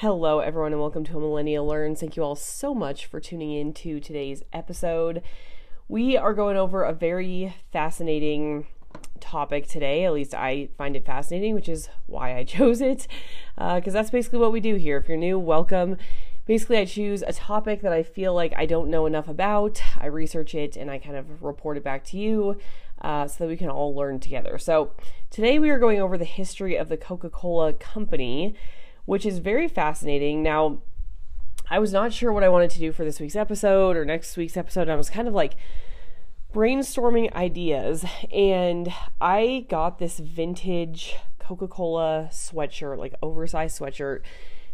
Hello, everyone, and welcome to a Millennial Learns. Thank you all so much for tuning in to today's episode. We are going over a very fascinating topic today. At least I find it fascinating, which is why I chose it, because uh, that's basically what we do here. If you're new, welcome. Basically, I choose a topic that I feel like I don't know enough about. I research it and I kind of report it back to you uh, so that we can all learn together. So, today we are going over the history of the Coca Cola Company which is very fascinating. Now, I was not sure what I wanted to do for this week's episode or next week's episode. I was kind of like brainstorming ideas, and I got this vintage Coca Cola sweatshirt, like oversized sweatshirt,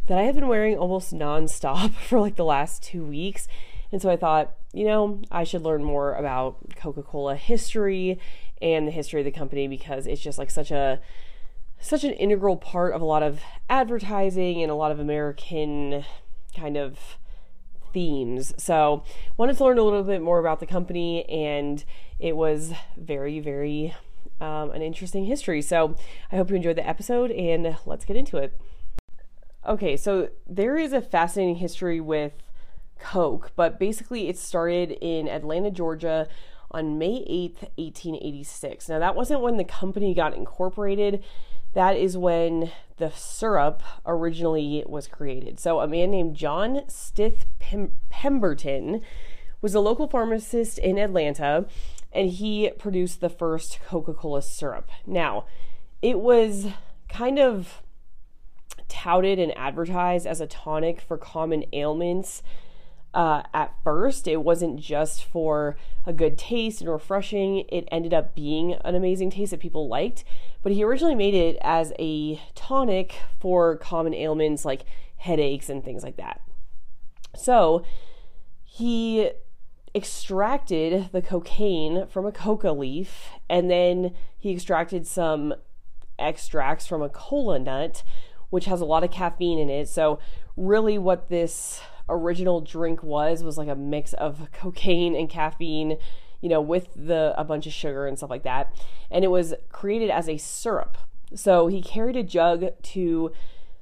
that I have been wearing almost nonstop for like the last two weeks. And so I thought, you know, I should learn more about Coca Cola history and the history of the company because it's just like such a such an integral part of a lot of advertising and a lot of American kind of themes. So, wanted to learn a little bit more about the company, and it was very, very um, an interesting history. So, I hope you enjoyed the episode, and let's get into it. Okay, so there is a fascinating history with Coke, but basically it started in Atlanta, Georgia on May 8th, 1886. Now, that wasn't when the company got incorporated that is when the syrup originally was created. So, a man named John Stith Pem- Pemberton was a local pharmacist in Atlanta, and he produced the first Coca Cola syrup. Now, it was kind of touted and advertised as a tonic for common ailments uh, at first. It wasn't just for a good taste and refreshing, it ended up being an amazing taste that people liked. But he originally made it as a tonic for common ailments like headaches and things like that. So he extracted the cocaine from a coca leaf and then he extracted some extracts from a cola nut which has a lot of caffeine in it so really what this original drink was was like a mix of cocaine and caffeine you know with the a bunch of sugar and stuff like that. And it was created as a syrup. So he carried a jug to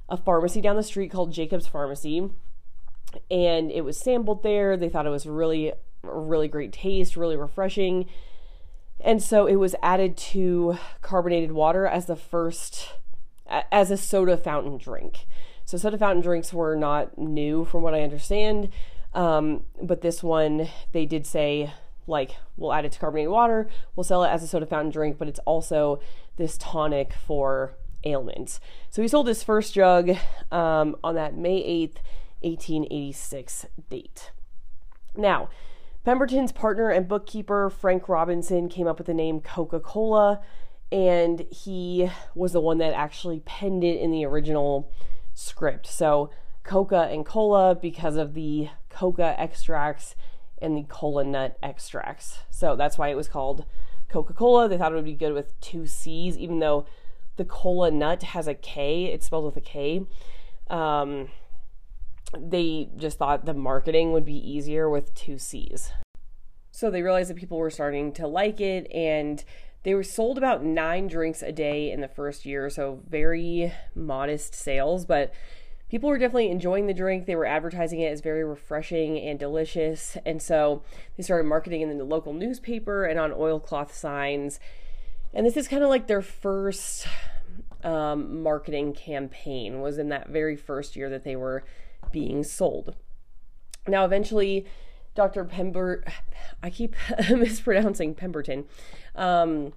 a pharmacy down the street called Jacob's Pharmacy. And it was sampled there. They thought it was really really great taste really refreshing. And so it was added to carbonated water as the first as a soda fountain drink so soda fountain drinks were not new from what I understand. Um, but this one, they did say, like, we'll add it to carbonated water, we'll sell it as a soda fountain drink, but it's also this tonic for ailments. So he sold his first jug um, on that May 8th, 1886 date. Now, Pemberton's partner and bookkeeper, Frank Robinson, came up with the name Coca Cola, and he was the one that actually penned it in the original script. So coca and cola because of the coca extracts and the cola nut extracts. So that's why it was called Coca Cola. They thought it would be good with two C's, even though the cola nut has a K, it's spelled with a K. Um, they just thought the marketing would be easier with two C's. So they realized that people were starting to like it and they were sold about nine drinks a day in the first year, so very modest sales, but people were definitely enjoying the drink. They were advertising it as very refreshing and delicious. And so they started marketing in the local newspaper and on oilcloth signs. And this is kind of like their first um, marketing campaign was in that very first year that they were being sold. Now, eventually, Dr. Pember, I keep mispronouncing Pemberton. Um,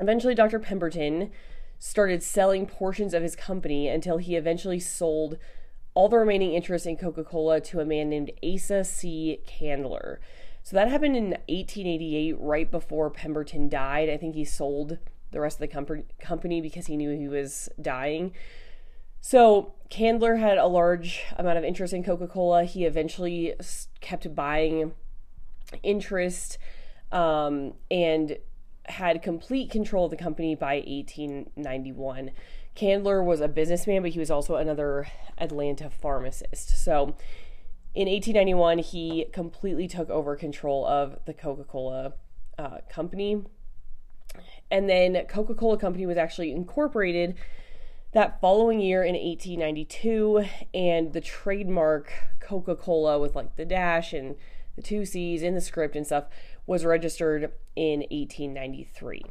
eventually, Dr. Pemberton started selling portions of his company until he eventually sold all the remaining interest in Coca Cola to a man named Asa C. Candler. So that happened in 1888, right before Pemberton died. I think he sold the rest of the com- company because he knew he was dying. So Candler had a large amount of interest in Coca Cola. He eventually kept buying interest um, and had complete control of the company by 1891. Candler was a businessman, but he was also another Atlanta pharmacist. So in 1891, he completely took over control of the Coca Cola uh, company. And then Coca Cola Company was actually incorporated That following year in 1892, and the trademark Coca Cola with like the dash and the two C's in the script and stuff was registered in 1893.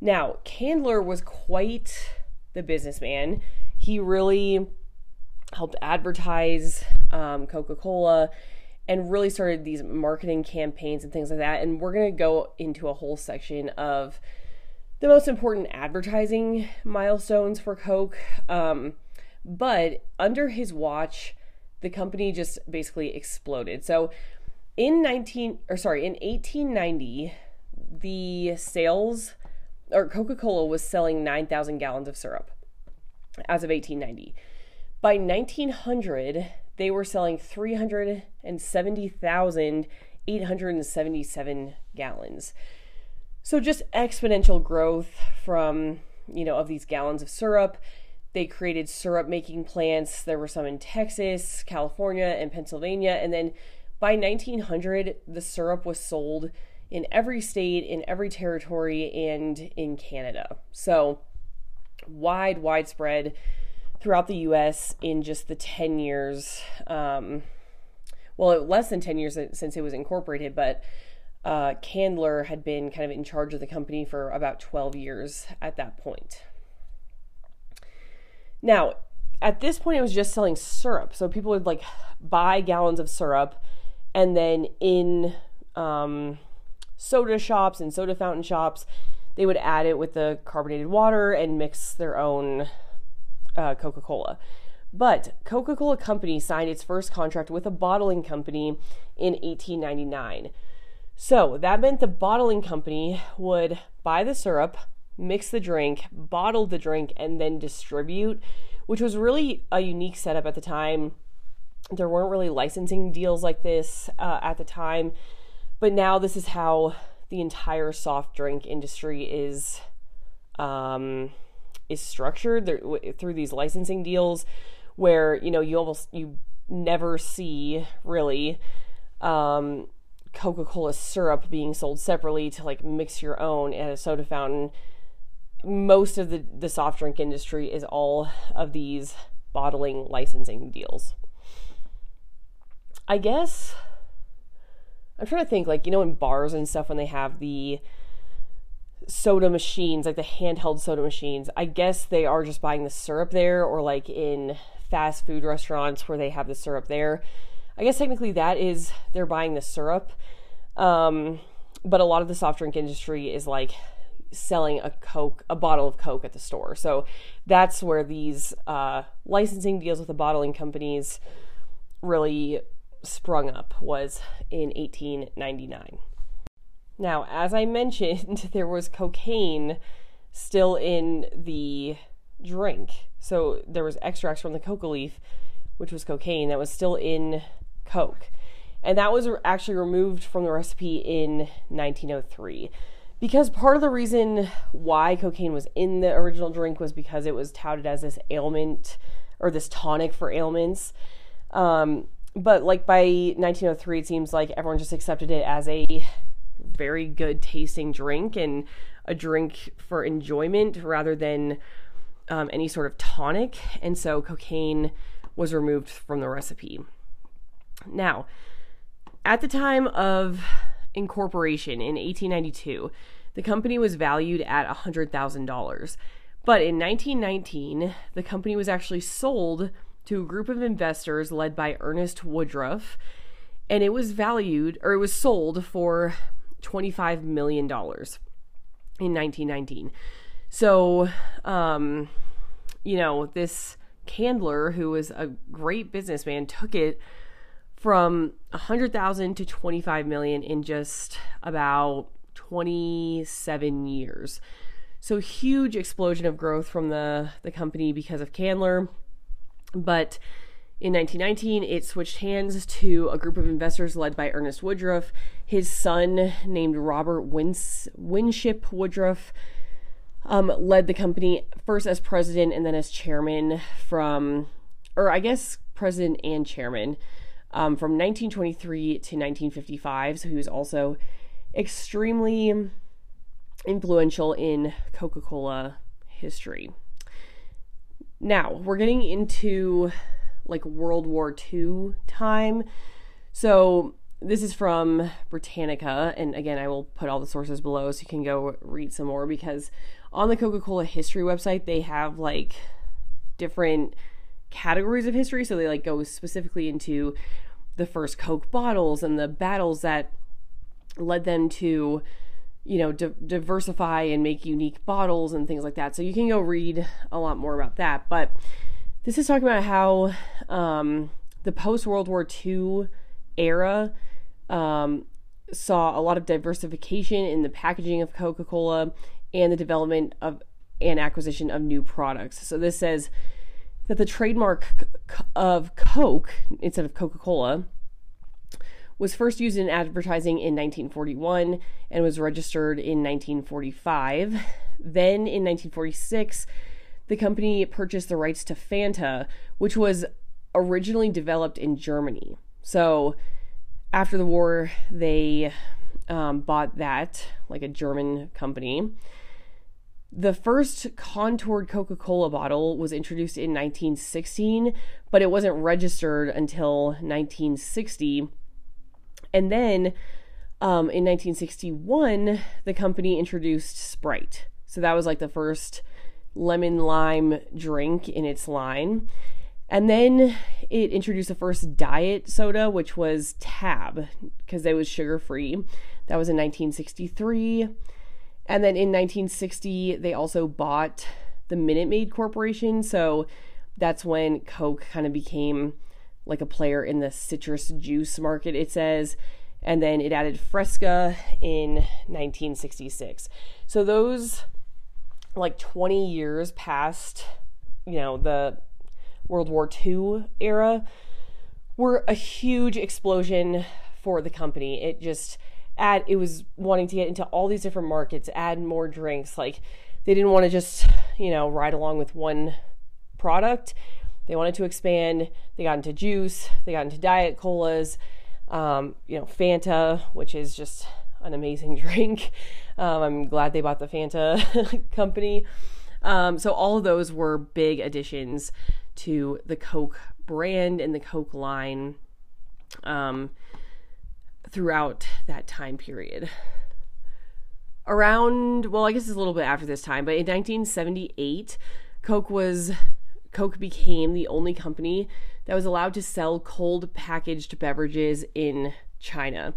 Now, Candler was quite the businessman. He really helped advertise um, Coca Cola and really started these marketing campaigns and things like that. And we're going to go into a whole section of the most important advertising milestones for Coke. Um, but under his watch, the company just basically exploded. So in 19 or sorry, in 1890, the sales or Coca-Cola was selling 9,000 gallons of syrup as of 1890. By 1900, they were selling 370,877 gallons. So just exponential growth from, you know, of these gallons of syrup. They created syrup making plants. There were some in Texas, California, and Pennsylvania. And then by 1900, the syrup was sold in every state, in every territory, and in Canada. So wide, widespread throughout the US in just the 10 years, um, well, less than 10 years since it was incorporated, but uh, Candler had been kind of in charge of the company for about 12 years at that point. Now, at this point, it was just selling syrup. So people would like buy gallons of syrup and then in um, soda shops and soda fountain shops, they would add it with the carbonated water and mix their own uh, Coca Cola. But Coca Cola Company signed its first contract with a bottling company in 1899. So that meant the bottling company would buy the syrup, mix the drink, bottle the drink, and then distribute, which was really a unique setup at the time. There weren't really licensing deals like this uh, at the time. But now this is how the entire soft drink industry is um, is structured through these licensing deals, where you know you almost you never see really um, Coca-Cola syrup being sold separately to like mix your own at a soda fountain. Most of the the soft drink industry is all of these bottling licensing deals. I guess I'm trying to think, like, you know, in bars and stuff when they have the soda machines, like the handheld soda machines, I guess they are just buying the syrup there, or like in fast food restaurants where they have the syrup there. I guess technically that is they're buying the syrup. Um, but a lot of the soft drink industry is like selling a Coke, a bottle of Coke at the store. So that's where these uh, licensing deals with the bottling companies really sprung up was in 1899. Now, as I mentioned, there was cocaine still in the drink. So there was extracts from the coca leaf, which was cocaine, that was still in Coke. And that was actually removed from the recipe in 1903. Because part of the reason why cocaine was in the original drink was because it was touted as this ailment or this tonic for ailments. Um, but like by 1903 it seems like everyone just accepted it as a very good tasting drink and a drink for enjoyment rather than um, any sort of tonic and so cocaine was removed from the recipe. Now at the time of incorporation in 1892 the company was valued at $100000 but in 1919 the company was actually sold to a group of investors led by Ernest Woodruff, and it was valued or it was sold for $25 million in 1919. So, um, you know, this Candler, who was a great businessman, took it from 100,000 to 25 million in just about 27 years. So huge explosion of growth from the the company because of Candler but in 1919, it switched hands to a group of investors led by Ernest Woodruff. His son, named Robert Wins- Winship Woodruff, um, led the company first as president and then as chairman from, or I guess president and chairman um, from 1923 to 1955. So he was also extremely influential in Coca Cola history. Now, we're getting into like World War II time. So, this is from Britannica. And again, I will put all the sources below so you can go read some more because on the Coca Cola history website, they have like different categories of history. So, they like go specifically into the first Coke bottles and the battles that led them to you know di- diversify and make unique bottles and things like that. So you can go read a lot more about that. But this is talking about how um, the post world war ii era um, saw a lot of diversification in the packaging of coca-cola and the development of and acquisition of new products. So this says that the trademark of Coke instead of Coca Cola was first used in advertising in 1941 and was registered in 1945. Then in 1946, the company purchased the rights to Fanta, which was originally developed in Germany. So after the war, they um, bought that, like a German company. The first contoured Coca Cola bottle was introduced in 1916, but it wasn't registered until 1960. And then um, in 1961, the company introduced Sprite. So that was like the first lemon lime drink in its line. And then it introduced the first diet soda, which was Tab, because it was sugar free. That was in 1963. And then in 1960, they also bought the Minute Maid Corporation. So that's when Coke kind of became like a player in the citrus juice market, it says. And then it added Fresca in 1966. So those like 20 years past, you know, the World War II era were a huge explosion for the company. It just add it was wanting to get into all these different markets, add more drinks. Like they didn't want to just, you know, ride along with one product. They wanted to expand. They got into juice, they got into diet colas, um, you know, Fanta, which is just an amazing drink. Um, I'm glad they bought the Fanta company. Um, so all of those were big additions to the Coke brand and the Coke line. Um, throughout that time period. Around, well, I guess it's a little bit after this time, but in 1978, Coke was Coke became the only company that was allowed to sell cold packaged beverages in China.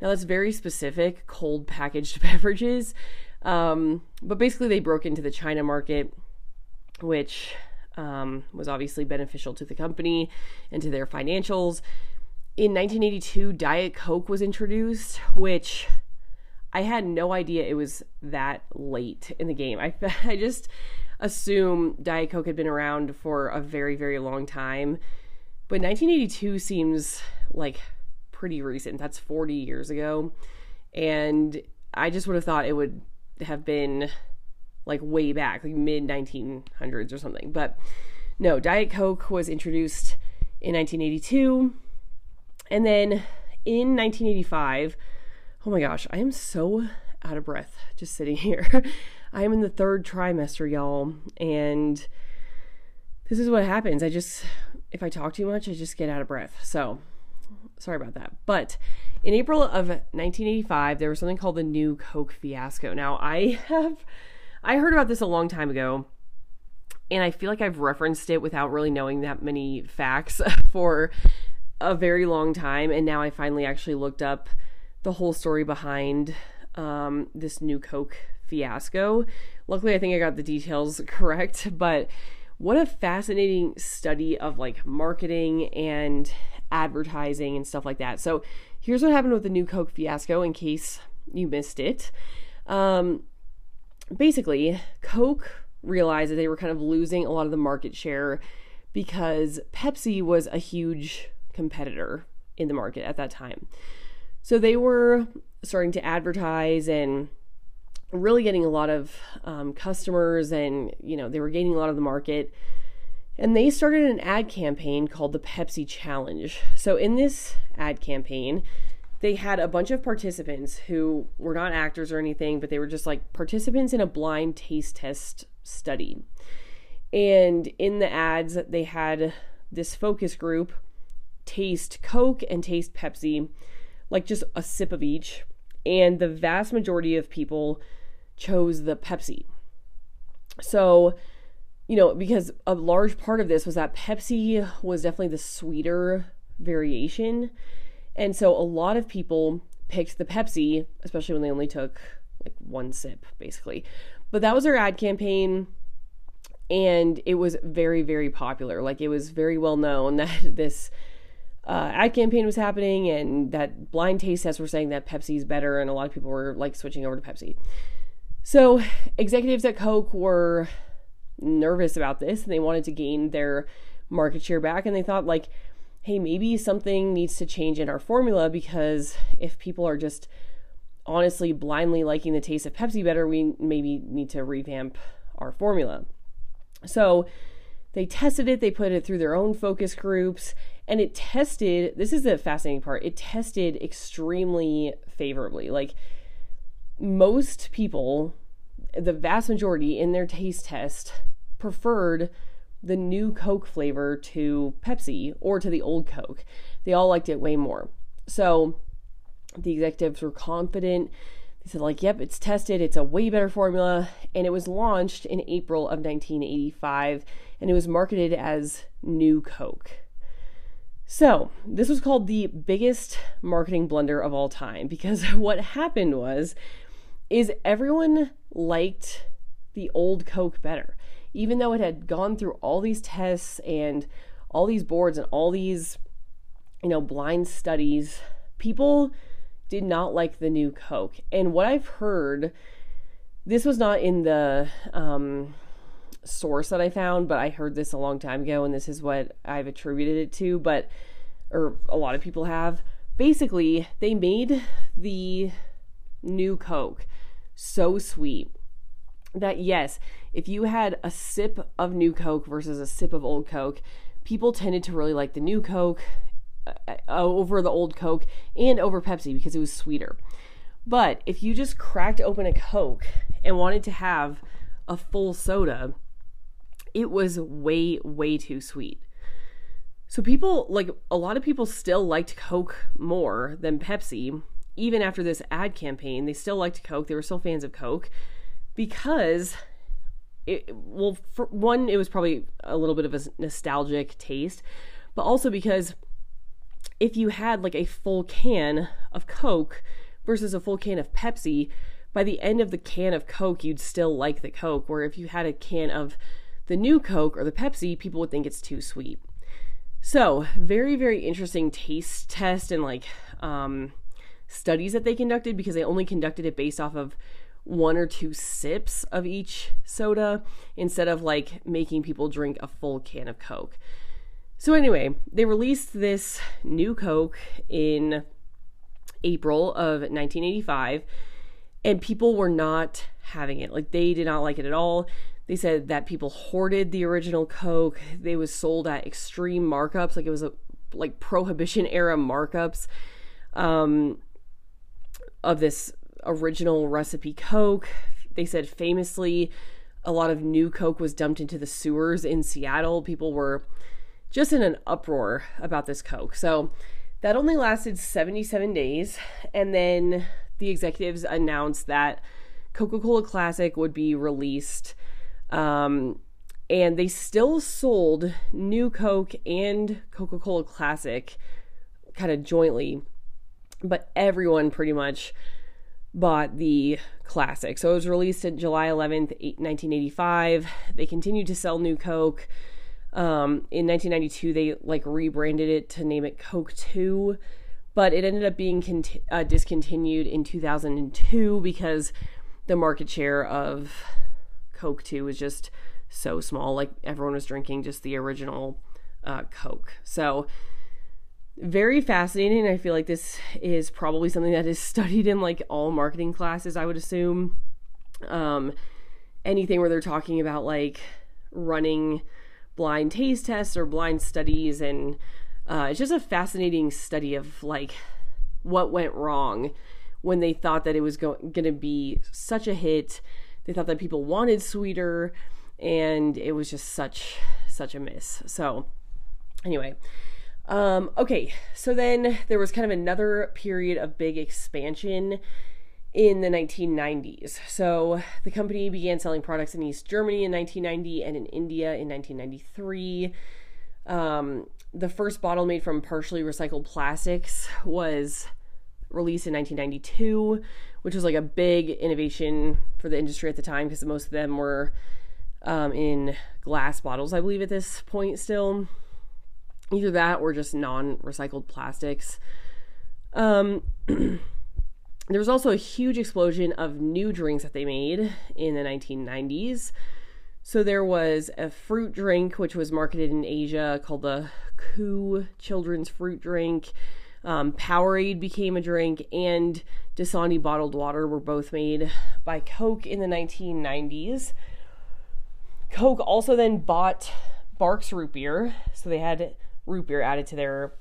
Now that's very specific, cold packaged beverages. Um, but basically, they broke into the China market, which um, was obviously beneficial to the company and to their financials in 1982, Diet Coke was introduced, which I had no idea it was that late in the game. I, I just assume Diet Coke had been around for a very, very long time. But 1982 seems like pretty recent. That's 40 years ago. And I just would have thought it would have been like way back, like mid 1900s or something. But no, Diet Coke was introduced in 1982 and then in 1985, oh my gosh, I am so out of breath just sitting here. I am in the third trimester, y'all, and this is what happens. I just, if I talk too much, I just get out of breath. So, sorry about that. But in April of 1985, there was something called the New Coke fiasco. Now, I have, I heard about this a long time ago, and I feel like I've referenced it without really knowing that many facts for a very long time, and now I finally actually looked up the whole story behind um, this new Coke fiasco. Luckily, I think I got the details correct, but what a fascinating study of like marketing and advertising and stuff like that. So, here's what happened with the new Coke fiasco in case you missed it. Um, basically, Coke realized that they were kind of losing a lot of the market share because Pepsi was a huge competitor in the market at that time. So they were starting to advertise and really getting a lot of um, customers, and you know they were gaining a lot of the market. And they started an ad campaign called the Pepsi Challenge. So in this ad campaign, they had a bunch of participants who were not actors or anything, but they were just like participants in a blind taste test study. And in the ads, they had this focus group taste Coke and taste Pepsi, like just a sip of each. And the vast majority of people chose the Pepsi. So, you know, because a large part of this was that Pepsi was definitely the sweeter variation. And so a lot of people picked the Pepsi, especially when they only took like one sip, basically. But that was their ad campaign. And it was very, very popular. Like it was very well known that this uh, ad campaign was happening and that blind taste tests were saying that Pepsi's better. And a lot of people were like switching over to Pepsi. So executives at Coke were nervous about this and they wanted to gain their market share back. And they thought, like, hey, maybe something needs to change in our formula because if people are just honestly blindly liking the taste of Pepsi better, we maybe need to revamp our formula. So they tested it, they put it through their own focus groups, and it tested this is the fascinating part it tested extremely favorably. Like most people, the vast majority in their taste test, preferred the new Coke flavor to Pepsi or to the old Coke. They all liked it way more. So the executives were confident. They said, like, yep, it's tested, it's a way better formula. And it was launched in April of 1985 and it was marketed as New Coke. So, this was called the biggest marketing blunder of all time because what happened was is everyone liked the old Coke better even though it had gone through all these tests and all these boards and all these, you know, blind studies, people did not like the new Coke. And what I've heard, this was not in the um, source that I found, but I heard this a long time ago, and this is what I've attributed it to, but, or a lot of people have. Basically, they made the new Coke so sweet that yes, if you had a sip of new Coke versus a sip of old Coke, people tended to really like the new Coke uh, uh, over the old Coke and over Pepsi because it was sweeter. But if you just cracked open a Coke and wanted to have a full soda, it was way, way too sweet. So people, like a lot of people still liked Coke more than Pepsi. Even after this ad campaign, they still liked Coke. They were still fans of Coke because it well for one it was probably a little bit of a nostalgic taste but also because if you had like a full can of coke versus a full can of pepsi by the end of the can of coke you'd still like the coke where if you had a can of the new coke or the pepsi people would think it's too sweet so very very interesting taste test and like um, studies that they conducted because they only conducted it based off of one or two sips of each soda instead of like making people drink a full can of Coke. So, anyway, they released this new Coke in April of 1985, and people were not having it. Like, they did not like it at all. They said that people hoarded the original Coke. They was sold at extreme markups, like it was a like prohibition era markups um, of this original recipe Coke. They said famously, a lot of new Coke was dumped into the sewers in Seattle. People were just in an uproar about this Coke. So that only lasted 77 days. And then the executives announced that Coca Cola Classic would be released. Um, and they still sold New Coke and Coca Cola Classic kind of jointly. But everyone pretty much bought the classic. So it was released in July 11th, 1985. They continued to sell New Coke. Um, in 1992, they like rebranded it to name it Coke 2, but it ended up being uh, discontinued in 2002 because the market share of Coke 2 was just so small. Like everyone was drinking just the original uh, Coke. So very fascinating. I feel like this is probably something that is studied in like all marketing classes, I would assume. Um, anything where they're talking about like running blind taste tests or blind studies, and uh, it's just a fascinating study of like what went wrong when they thought that it was go- going to be such a hit. They thought that people wanted sweeter, and it was just such such a miss. So anyway, um, okay, so then there was kind of another period of big expansion in the 1990s. So the company began selling products in East Germany in 1990 and in India in 1993. Um, the first bottle made from partially recycled plastics was released in 1992, which was like a big innovation for the industry at the time because most of them were um, in glass bottles, I believe, at this point still. Either that or just non recycled plastics. Um, there was also a huge explosion of new drinks that they made in the 1990s. So there was a fruit drink which was marketed in Asia called the Qoo Children's Fruit Drink. Um, Powerade became a drink, and Dasani bottled water were both made by Coke in the 1990s. Coke also then bought Barq's root beer, so they had root beer added to their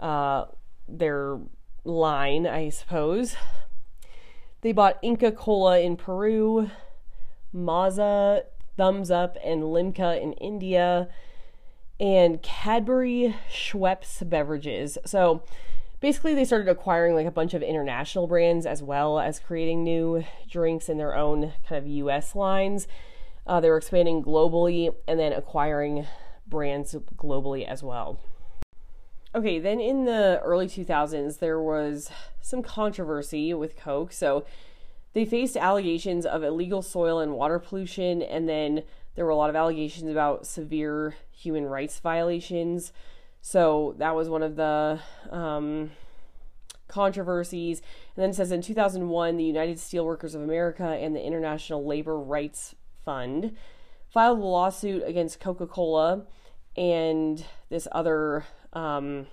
uh, their line, I suppose. They bought Inca Kola in Peru, Maaza, Thums Up, and Limca in India, and Cadbury Schweppes beverages. So basically, they started acquiring like a bunch of international brands as well as creating new drinks in their own kind of US lines. Uh, they were expanding globally and then acquiring brands globally as well. Okay, then in the early 2000s, there was some controversy with Coke. So they faced allegations of illegal soil and water pollution, and then there were a lot of allegations about severe human rights violations. So that was one of the um, controversies. And then it says in 2001, the United Steelworkers of America and the International Labor Rights Fund filed a lawsuit against Coca Cola and this other um,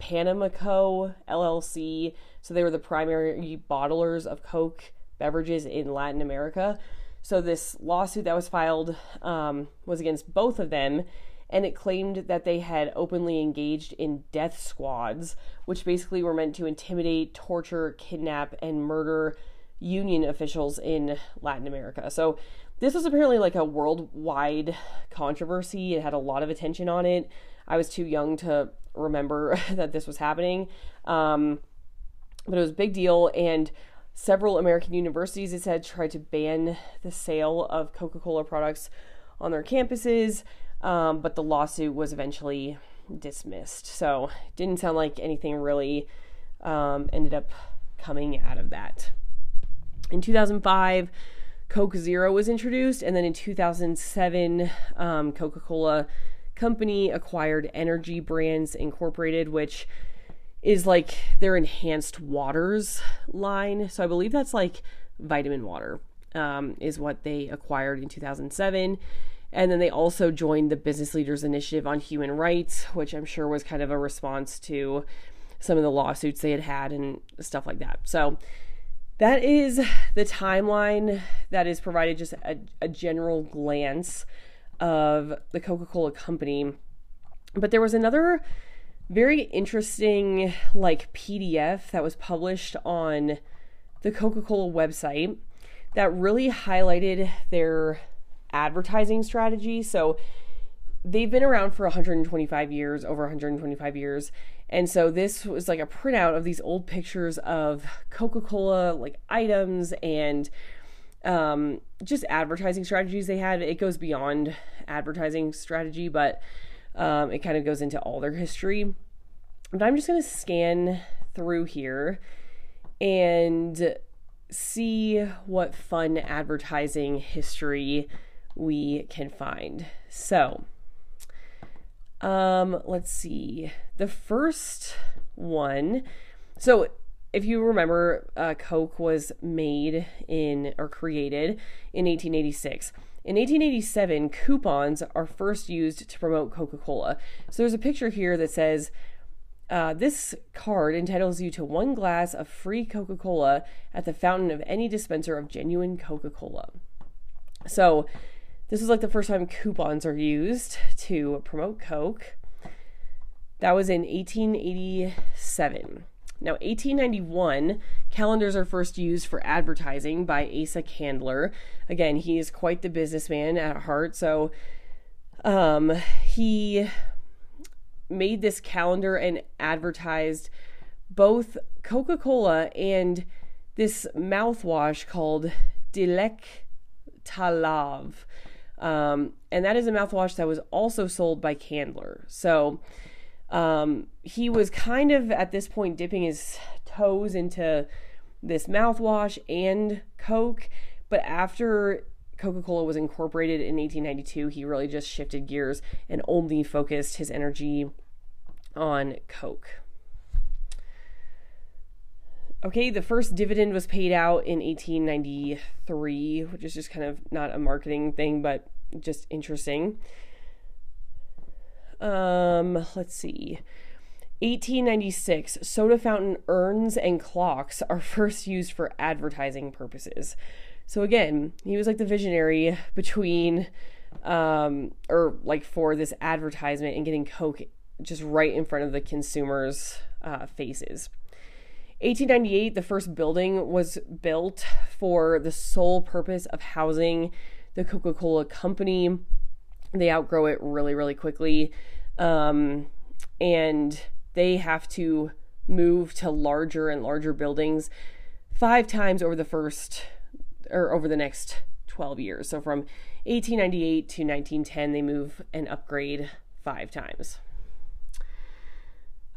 Panamaco LLC. So they were the primary bottlers of Coke beverages in Latin America. So this lawsuit that was filed um, was against both of them, and it claimed that they had openly engaged in death squads, which basically were meant to intimidate, torture, kidnap, and murder union officials in Latin America. So this was apparently like a worldwide controversy. It had a lot of attention on it. I was too young to remember that this was happening. Um, but it was a big deal, and several American universities, it said, tried to ban the sale of Coca Cola products on their campuses, um, but the lawsuit was eventually dismissed. So it didn't sound like anything really um, ended up coming out of that. In 2005, Coke Zero was introduced, and then in 2007, um, Coca Cola Company acquired Energy Brands Incorporated, which is like their enhanced waters line. So I believe that's like vitamin water, um, is what they acquired in 2007. And then they also joined the Business Leaders Initiative on Human Rights, which I'm sure was kind of a response to some of the lawsuits they had had and stuff like that. So that is the timeline that is provided, just a, a general glance of the Coca Cola Company. But there was another very interesting, like, PDF that was published on the Coca Cola website that really highlighted their advertising strategy. So they've been around for 125 years, over 125 years, and so this was like a printout of these old pictures of Coca Cola like items and um, just advertising strategies they had. It goes beyond advertising strategy, but um, it kind of goes into all their history. But I'm just going to scan through here and see what fun advertising history we can find. So, um, let's see. The first one. So, if you remember, uh, Coke was made in or created in 1886. In 1887, coupons are first used to promote Coca Cola. So, there's a picture here that says, uh, this card entitles you to one glass of free Coca Cola at the fountain of any dispenser of genuine Coca Cola. So, this is like the first time coupons are used to promote Coke. That was in 1887. Now, 1891, calendars are first used for advertising by Asa Candler. Again, he is quite the businessman at heart, so um, he made this calendar and advertised both Coca Cola and this mouthwash called Dilek Talav. Um, and that is a mouthwash that was also sold by Candler. So um, he was kind of at this point dipping his toes into this mouthwash and Coke. But after Coca Cola was incorporated in 1892, he really just shifted gears and only focused his energy on Coke. Okay, the first dividend was paid out in 1893, which is just kind of not a marketing thing, but just interesting. Um, let's see. 1896, soda fountain urns and clocks are first used for advertising purposes. So again, he was like the visionary between um or like for this advertisement and getting Coke just right in front of the consumers' uh, faces. 1898, the first building was built for the sole purpose of housing the Coca Cola Company. They outgrow it really, really quickly. Um, and they have to move to larger and larger buildings five times over the first or over the next 12 years. So from 1898 to 1910, they move and upgrade five times.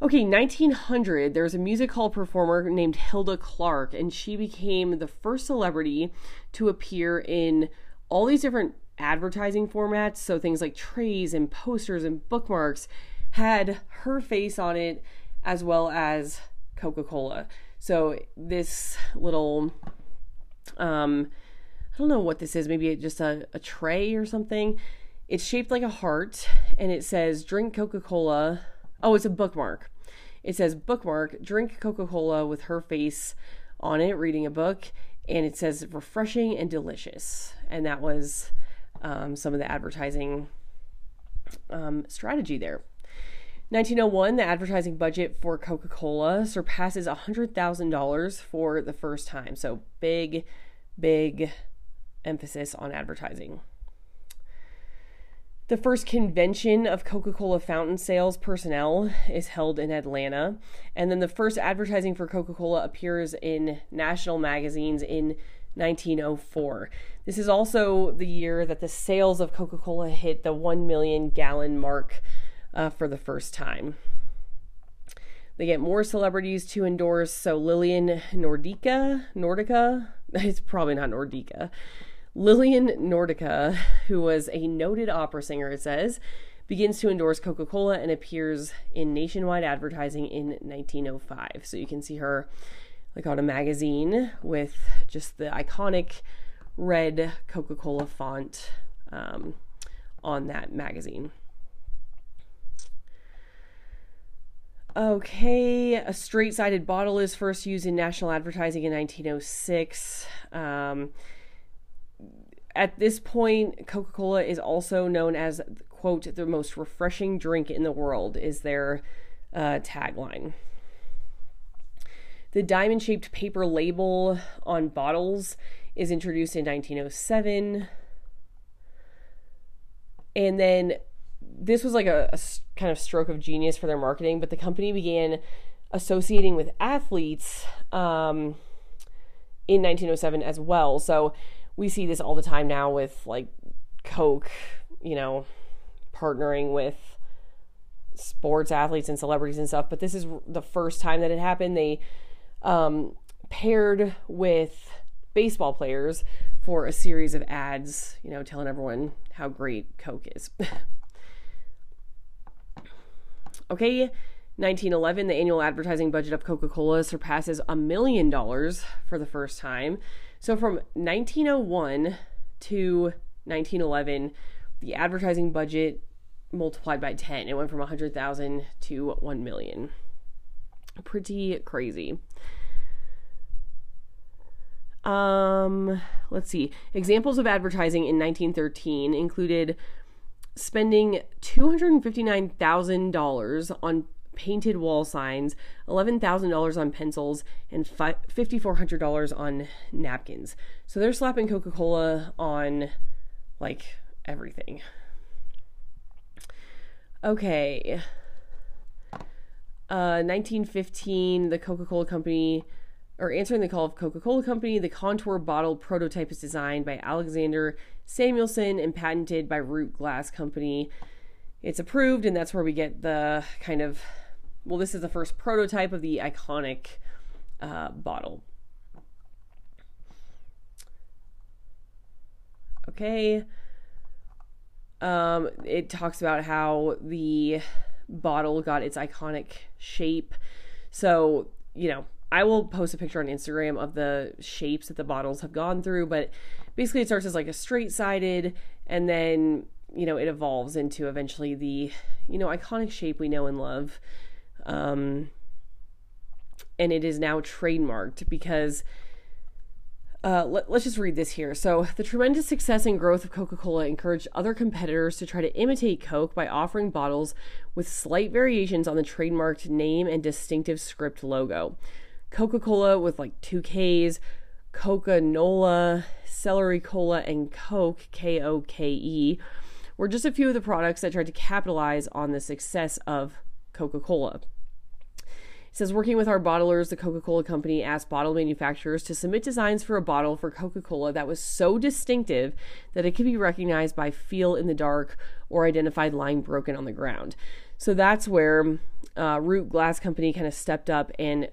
Okay, 1900, there was a music hall performer named Hilda Clark, and she became the first celebrity to appear in all these different advertising formats. So things like trays and posters and bookmarks had her face on it, as well as Coca Cola. So this little, um, I don't know what this is, maybe just a, a tray or something. It's shaped like a heart, and it says, Drink Coca Cola Oh, it's a bookmark. It says bookmark, drink Coca Cola with her face on it, reading a book, and it says refreshing and delicious. And that was um, some of the advertising um, strategy there. 1901, the advertising budget for Coca Cola surpasses $100,000 for the first time. So, big, big emphasis on advertising. The first convention of Coca Cola fountain sales personnel is held in Atlanta. And then the first advertising for Coca Cola appears in national magazines in 1904. This is also the year that the sales of Coca Cola hit the 1 million gallon mark uh, for the first time. They get more celebrities to endorse. So Lillian Nordica, Nordica, it's probably not Nordica. Lillian Nordica, who was a noted opera singer, it says, begins to endorse Coca Cola and appears in nationwide advertising in 1905. So you can see her like on a magazine with just the iconic red Coca Cola font um, on that magazine. Okay, a straight sided bottle is first used in national advertising in 1906. Um, at this point, Coca Cola is also known as, quote, the most refreshing drink in the world, is their uh, tagline. The diamond shaped paper label on bottles is introduced in 1907. And then this was like a, a, kind of stroke of genius for their marketing, but the company began associating with athletes um, in 1907 as well. So we see this all the time now with like Coke, you know, partnering with sports athletes and celebrities and stuff. But this is the first time that it happened. They um, paired with baseball players for a series of ads, you know, telling everyone how great Coke is. okay, 1911, the annual advertising budget of Coca Cola surpasses a million dollars for the first time. So from 1901 to 1911, the advertising budget multiplied by 10. It went from 100,000 to 1 million. Pretty crazy. Um, let's see. Examples of advertising in 1913 included spending $259,000 on painted wall signs, $11,000 on pencils, and $5,400 on napkins. So they're slapping Coca Cola on like everything. Okay. Uh, 1915, the Coca Cola Company, or answering the call of Coca Cola Company, the contour bottle prototype is designed by Alexander Samuelson and patented by Root Glass Company. It's approved, and that's where we get the kind of well, this is the first prototype of the iconic uh, bottle. Okay. Um, it talks about how the bottle got its iconic shape. So, you know, I will post a picture on Instagram of the shapes that the bottles have gone through, but basically it starts as like a straight sided and then, you know, it evolves into eventually the, you know, iconic shape we know and love. Um, and it is now trademarked because uh, let, us just read this here. So, the tremendous success and growth of Coca Cola encouraged other competitors to try to imitate Coke by offering bottles with slight variations on the trademarked name and distinctive script logo. Coca Cola with like two Ks, Coca Nola, Celery Cola, and Coke, K O K E, were just a few of the products that tried to capitalize on the success of Coca Cola. Says working with our bottlers, the Coca Cola Company asked bottle manufacturers to submit designs for a bottle for Coca Cola that was so distinctive that it could be recognized by feel in the dark or identified lying broken on the ground. So that's where uh, Root Glass Company kind of stepped up and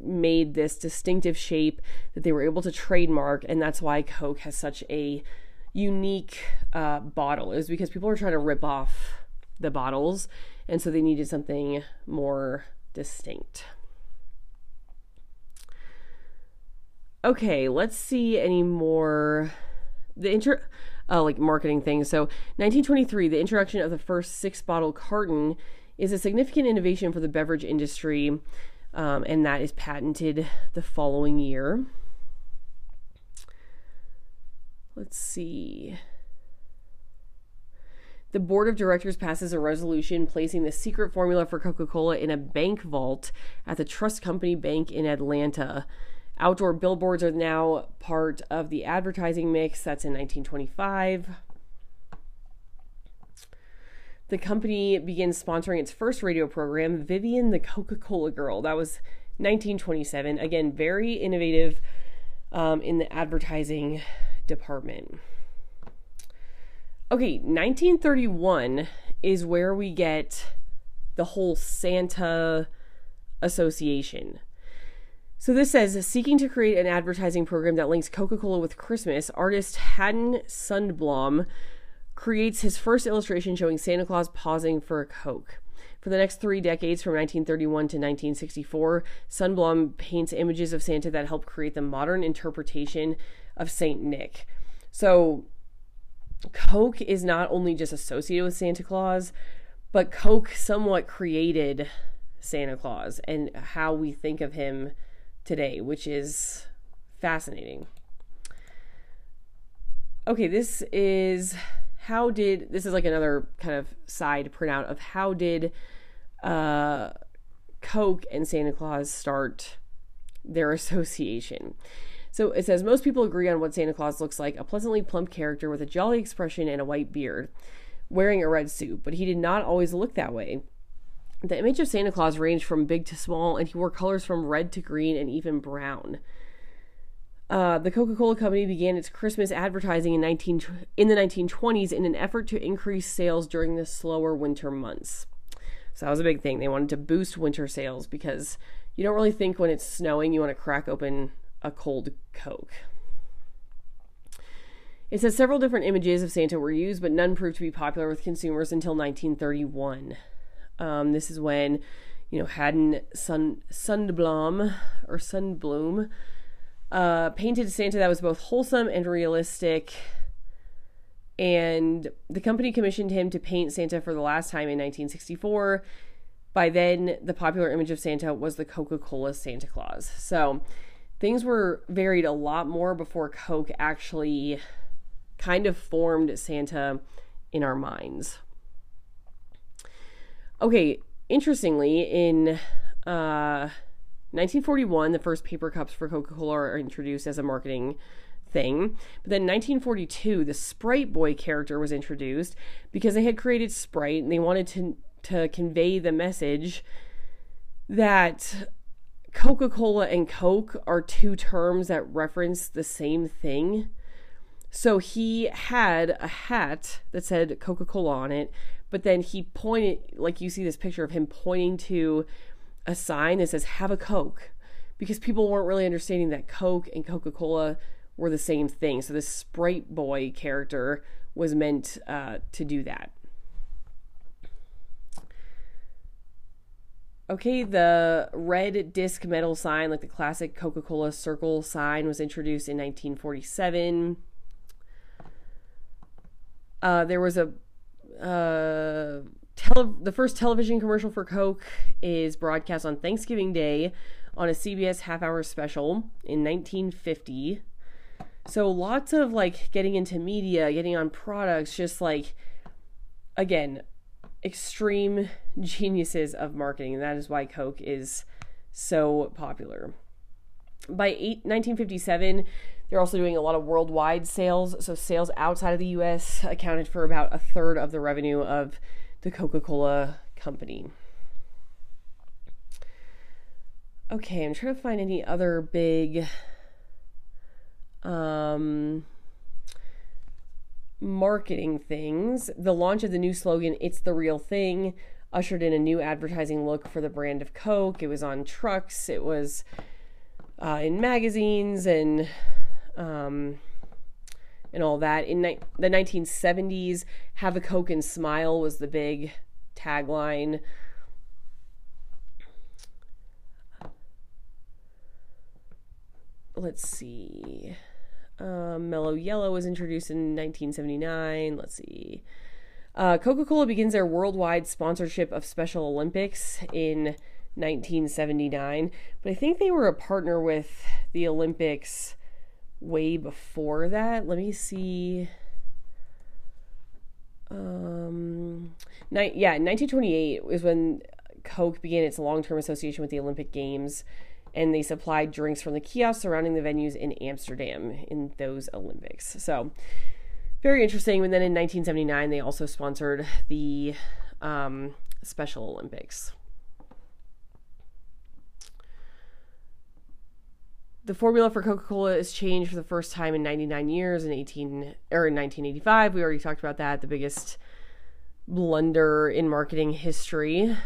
made this distinctive shape that they were able to trademark, and that's why Coke has such a unique uh, bottle. Is because people are trying to rip off the bottles, and so they needed something more distinct. Okay, let's see any more. The intro, uh, like marketing things. So, 1923, the introduction of the first six bottle carton is a significant innovation for the beverage industry, um, and that is patented the following year. Let's see the board of directors passes a resolution placing the secret formula for Coca Cola in a bank vault at the Trust Company Bank in Atlanta. Outdoor billboards are now part of the advertising mix. That's in 1925. The company begins sponsoring its first radio program, Vivian the Coca Cola Girl. That was 1927. Again, very innovative um, in the advertising department. Okay, 1931 is where we get the whole Santa association. So this says seeking to create an advertising program that links Coca-Cola with Christmas, artist Haddon Sundblom creates his first illustration showing Santa Claus pausing for a Coke. For the next three decades, from 1931 to 1964, Sundblom paints images of Santa that help create the modern interpretation of Saint Nick. So Coke is not only just associated with Santa Claus, but Coke somewhat created Santa Claus and how we think of him today, which is fascinating. Okay, this is how did this is like another kind of side printout of how did uh, Coke and Santa Claus start their association. So it says most people agree on what Santa Claus looks like a pleasantly plump character with a jolly expression and a white beard, wearing a red suit, but he did not always look that way. The image of Santa Claus ranged from big to small, and he wore colors from red to green and even brown. Uh, the Coca-Cola Company began its Christmas advertising in 19 in the 1920s in an effort to increase sales during the slower winter months. So that was a big thing. They wanted to boost winter sales because you don't really think when it's snowing you want to crack open a cold Coke. It says several different images of Santa were used, but none proved to be popular with consumers until 1931. Um, this is when, you know, Haddon Sun Sundblom or Sundblom uh, painted Santa that was both wholesome and realistic. And the company commissioned him to paint Santa for the last time in 1964. By then, the popular image of Santa was the Coca Cola Santa Claus. So things were varied a lot more before Coke actually kind of formed Santa in our minds. Okay, interestingly, in uh, 1941, the first paper cups for Coca Cola are introduced as a marketing thing. But then 1942, the Sprite Boy character was introduced because they had created Sprite and they wanted to to convey the message that Coca Cola and Coke are two terms that reference the same thing. So he had a hat that said Coca Cola on it, but then he pointed, like you see this picture of him pointing to a sign that says, Have a Coke, because people weren't really understanding that Coke and Coca Cola were the same thing. So this Sprite Boy character was meant uh, to do that. Okay, the red disc metal sign, like the classic Coca Cola circle sign, was introduced in 1947. Uh, there was a uh, tele- the first television commercial for Coke is broadcast on Thanksgiving Day on a CBS half hour special in 1950. So lots of like getting into media, getting on products, just like again, extreme geniuses of marketing, and that is why Coke is so popular. By eight, 1957, they're also doing a lot of worldwide sales. So, sales outside of the US accounted for about a third of the revenue of the Coca Cola company. Okay, I'm trying to find any other big um, marketing things. The launch of the new slogan, It's the Real Thing, ushered in a new advertising look for the brand of Coke. It was on trucks, it was uh, in magazines, and um, and all that. In ni- the 1970s, Have a Coke and Smile was the big tagline. Let's see. Um, Mellow Yellow was introduced in 1979. Let's see. Uh, Coca Cola begins their worldwide sponsorship of Special Olympics in 1979, but I think they were a partner with the Olympics way before that. Let me see. Um, ni- yeah, 1928 was when Coke began its long term association with the Olympic Games and they supplied drinks from the kiosks surrounding the venues in Amsterdam in those Olympics. So, very interesting. And then in 1979, they also sponsored the um, Special Olympics. The formula for Coca-Cola is changed for the first time in 99 years in 18 or in 1985. We already talked about that, the biggest blunder in marketing history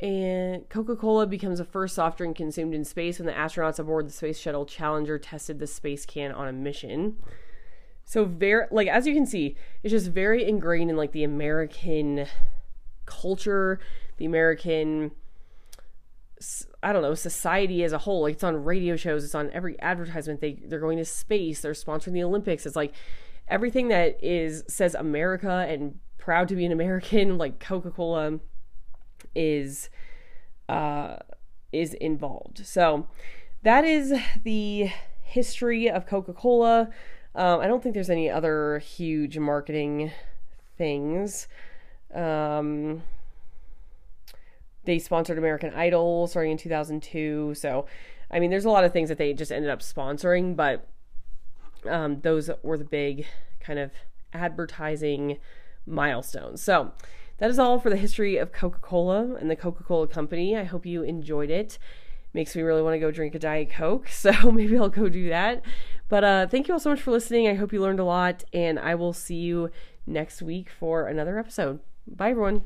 and Coca-Cola becomes the first soft drink consumed in space when the astronauts aboard the space shuttle Challenger tested the space can on a mission. So very like as you can see, it's just very ingrained in like the American culture, the American I don't know, society as a whole. Like it's on radio shows, it's on every advertisement. They they're going to space, they're sponsoring the Olympics. It's like everything that is says America and proud to be an American, like Coca-Cola is uh, is involved. So that is the history of Coca Cola. Um, I don't think there's any other huge marketing things. Um, they sponsored American Idol starting in 2002. So, I mean, there's a lot of things that they just ended up sponsoring, but um, those were the big kind of advertising milestones. So, that is all for the history of Coca Cola and the Coca Cola Company. I hope you enjoyed it. Makes me really want to go drink a Diet Coke, so maybe I'll go do that. But uh, thank you all so much for listening. I hope you learned a lot, and I will see you next week for another episode. Bye, everyone.